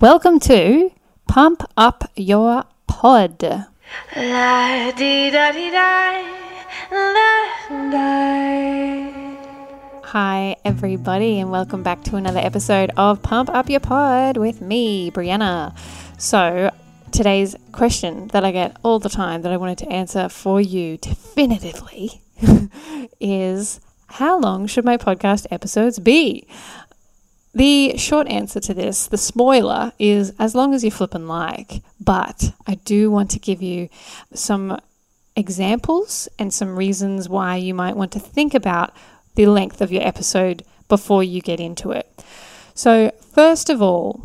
Welcome to Pump Up Your Pod. La di da di da, la da. Hi, everybody, and welcome back to another episode of Pump Up Your Pod with me, Brianna. So, today's question that I get all the time that I wanted to answer for you definitively is How long should my podcast episodes be? The short answer to this, the spoiler, is as long as you flip and like. But I do want to give you some examples and some reasons why you might want to think about the length of your episode before you get into it. So, first of all,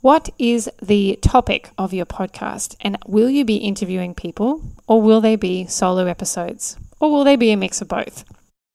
what is the topic of your podcast? And will you be interviewing people or will they be solo episodes? Or will they be a mix of both?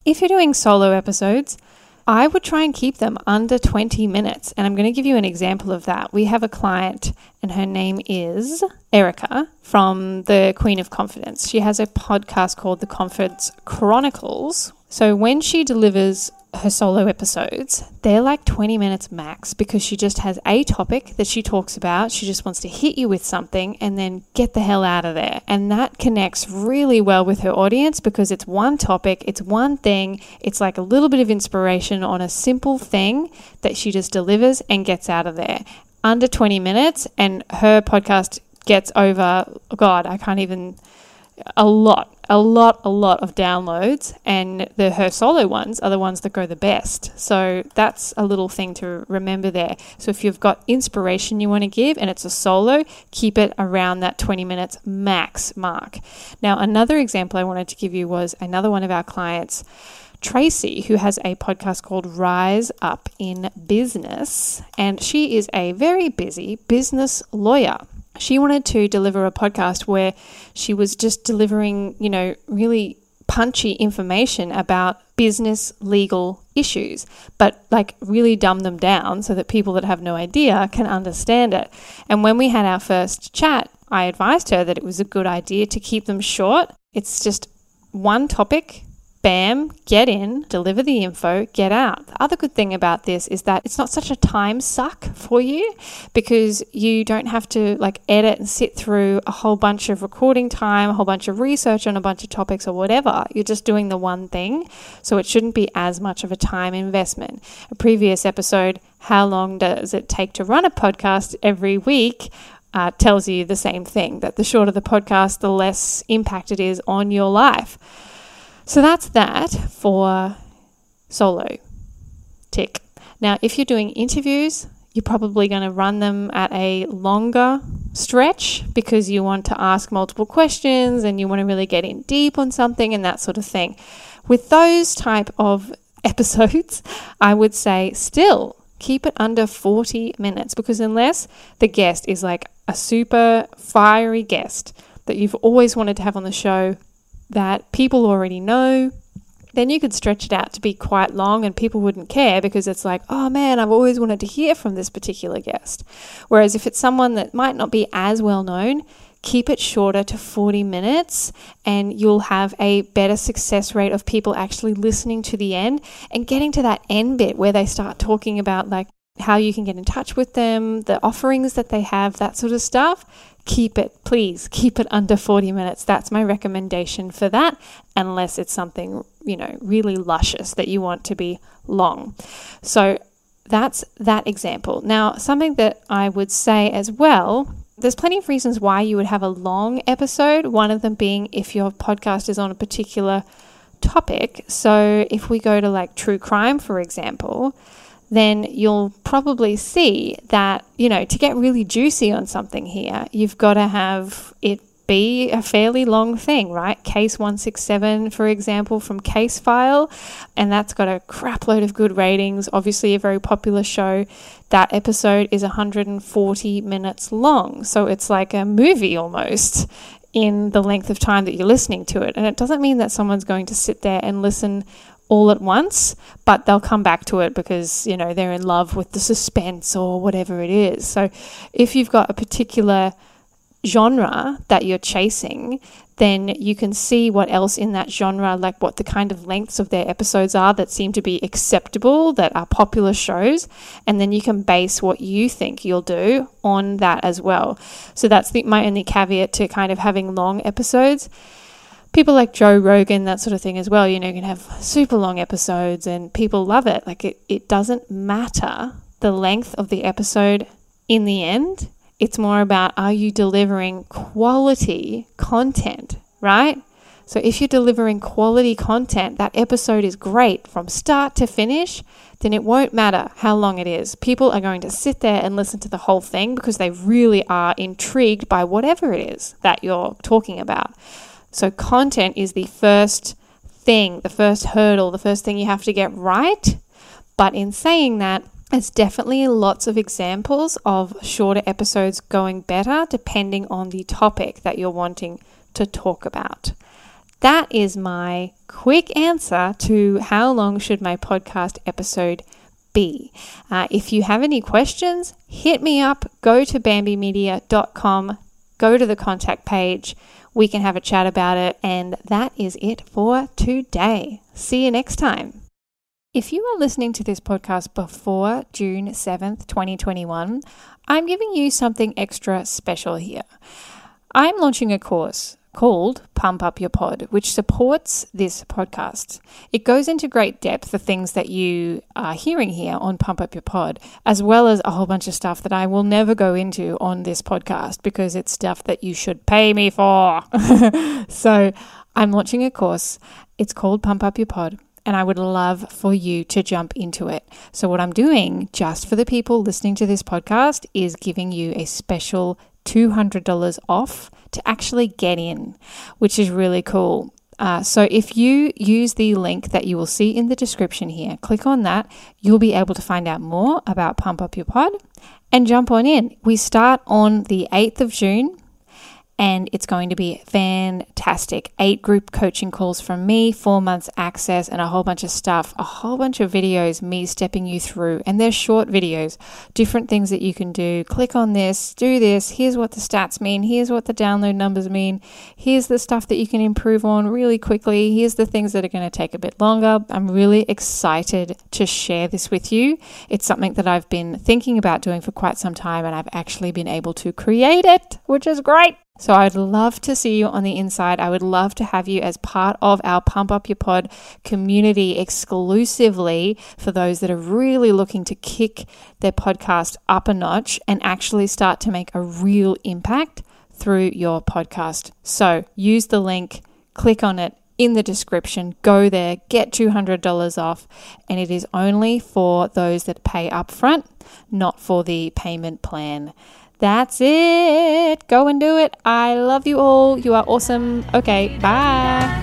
If you're doing solo episodes, I would try and keep them under 20 minutes. And I'm going to give you an example of that. We have a client, and her name is Erica from the Queen of Confidence. She has a podcast called The Confidence Chronicles. So when she delivers her solo episodes, they're like 20 minutes max because she just has a topic that she talks about. She just wants to hit you with something and then get the hell out of there. And that connects really well with her audience because it's one topic, it's one thing, it's like a little bit of inspiration on a simple thing that she just delivers and gets out of there. Under 20 minutes, and her podcast gets over, God, I can't even a lot, a lot, a lot of downloads, and the her solo ones are the ones that go the best. So that's a little thing to remember there. So if you've got inspiration you want to give and it's a solo, keep it around that 20 minutes max mark. Now, another example I wanted to give you was another one of our clients. Tracy, who has a podcast called Rise Up in Business, and she is a very busy business lawyer she wanted to deliver a podcast where she was just delivering, you know, really punchy information about business legal issues, but like really dumb them down so that people that have no idea can understand it. And when we had our first chat, I advised her that it was a good idea to keep them short. It's just one topic bam, get in, deliver the info, get out. The other good thing about this is that it's not such a time suck for you because you don't have to like edit and sit through a whole bunch of recording time, a whole bunch of research on a bunch of topics or whatever. You're just doing the one thing. So it shouldn't be as much of a time investment. A previous episode, how long does it take to run a podcast every week? Uh, tells you the same thing that the shorter the podcast, the less impact it is on your life. So that's that for solo. Tick. Now, if you're doing interviews, you're probably going to run them at a longer stretch because you want to ask multiple questions and you want to really get in deep on something and that sort of thing. With those type of episodes, I would say still keep it under 40 minutes because unless the guest is like a super fiery guest that you've always wanted to have on the show that people already know, then you could stretch it out to be quite long and people wouldn't care because it's like, oh man, I've always wanted to hear from this particular guest. Whereas if it's someone that might not be as well known, keep it shorter to 40 minutes and you'll have a better success rate of people actually listening to the end and getting to that end bit where they start talking about like how you can get in touch with them, the offerings that they have, that sort of stuff keep it, please keep it under 40 minutes. That's my recommendation for that, unless it's something, you know, really luscious that you want to be long. So that's that example. Now, something that I would say as well. There's plenty of reasons why you would have a long episode. One of them being if your podcast is on a particular topic. So, if we go to like true crime, for example, then you'll probably see that, you know, to get really juicy on something here, you've got to have it be a fairly long thing, right? Case 167, for example, from Casefile, and that's got a crapload of good ratings. Obviously, a very popular show. That episode is 140 minutes long, so it's like a movie almost in the length of time that you're listening to it. And it doesn't mean that someone's going to sit there and listen all at once, but they'll come back to it because, you know, they're in love with the suspense or whatever it is. So if you've got a particular genre that you're chasing, then you can see what else in that genre, like what the kind of lengths of their episodes are that seem to be acceptable, that are popular shows, and then you can base what you think you'll do on that as well. So that's the, my only caveat to kind of having long episodes. People like Joe Rogan, that sort of thing as well, you know, you can have super long episodes and people love it. Like it, it doesn't matter the length of the episode in the end it's more about are you delivering quality content, right? So if you're delivering quality content, that episode is great from start to finish, then it won't matter how long it is. People are going to sit there and listen to the whole thing because they really are intrigued by whatever it is that you're talking about. So content is the first thing, the first hurdle, the first thing you have to get right. But in saying that, there's definitely lots of examples of shorter episodes going better depending on the topic that you're wanting to talk about. That is my quick answer to how long should my podcast episode be. Uh, if you have any questions, hit me up. Go to bambymedia.com, go to the contact page. We can have a chat about it. And that is it for today. See you next time. If you are listening to this podcast before June 7th, 2021, I'm giving you something extra special here. I'm launching a course called Pump Up Your Pod, which supports this podcast. It goes into great depth the things that you are hearing here on Pump Up Your Pod, as well as a whole bunch of stuff that I will never go into on this podcast because it's stuff that you should pay me for. so I'm launching a course. It's called Pump Up Your Pod and I would love for you to jump into it. So, what I'm doing just for the people listening to this podcast is giving you a special $200 off to actually get in, which is really cool. Uh, so, if you use the link that you will see in the description here, click on that, you'll be able to find out more about Pump Up Your Pod and jump on in. We start on the 8th of June and it's going to be fantastic. Eight group coaching calls from me, four months access, and a whole bunch of stuff, a whole bunch of videos, me stepping you through. And they're short videos, different things that you can do. Click on this, do this. Here's what the stats mean. Here's what the download numbers mean. Here's the stuff that you can improve on really quickly. Here's the things that are going to take a bit longer. I'm really excited to share this with you. It's something that I've been thinking about doing for quite some time, and I've actually been able to create it, which is great. So I'd love to see you on the inside. I would love to have you as part of our Pump Up Your Pod community exclusively for those that are really looking to kick their podcast up a notch and actually start to make a real impact through your podcast. So use the link, click on it in the description, go there, get $200 off, and it is only for those that pay upfront, not for the payment plan. That's it. Go and do it. I love you all. You are awesome. Okay, bye.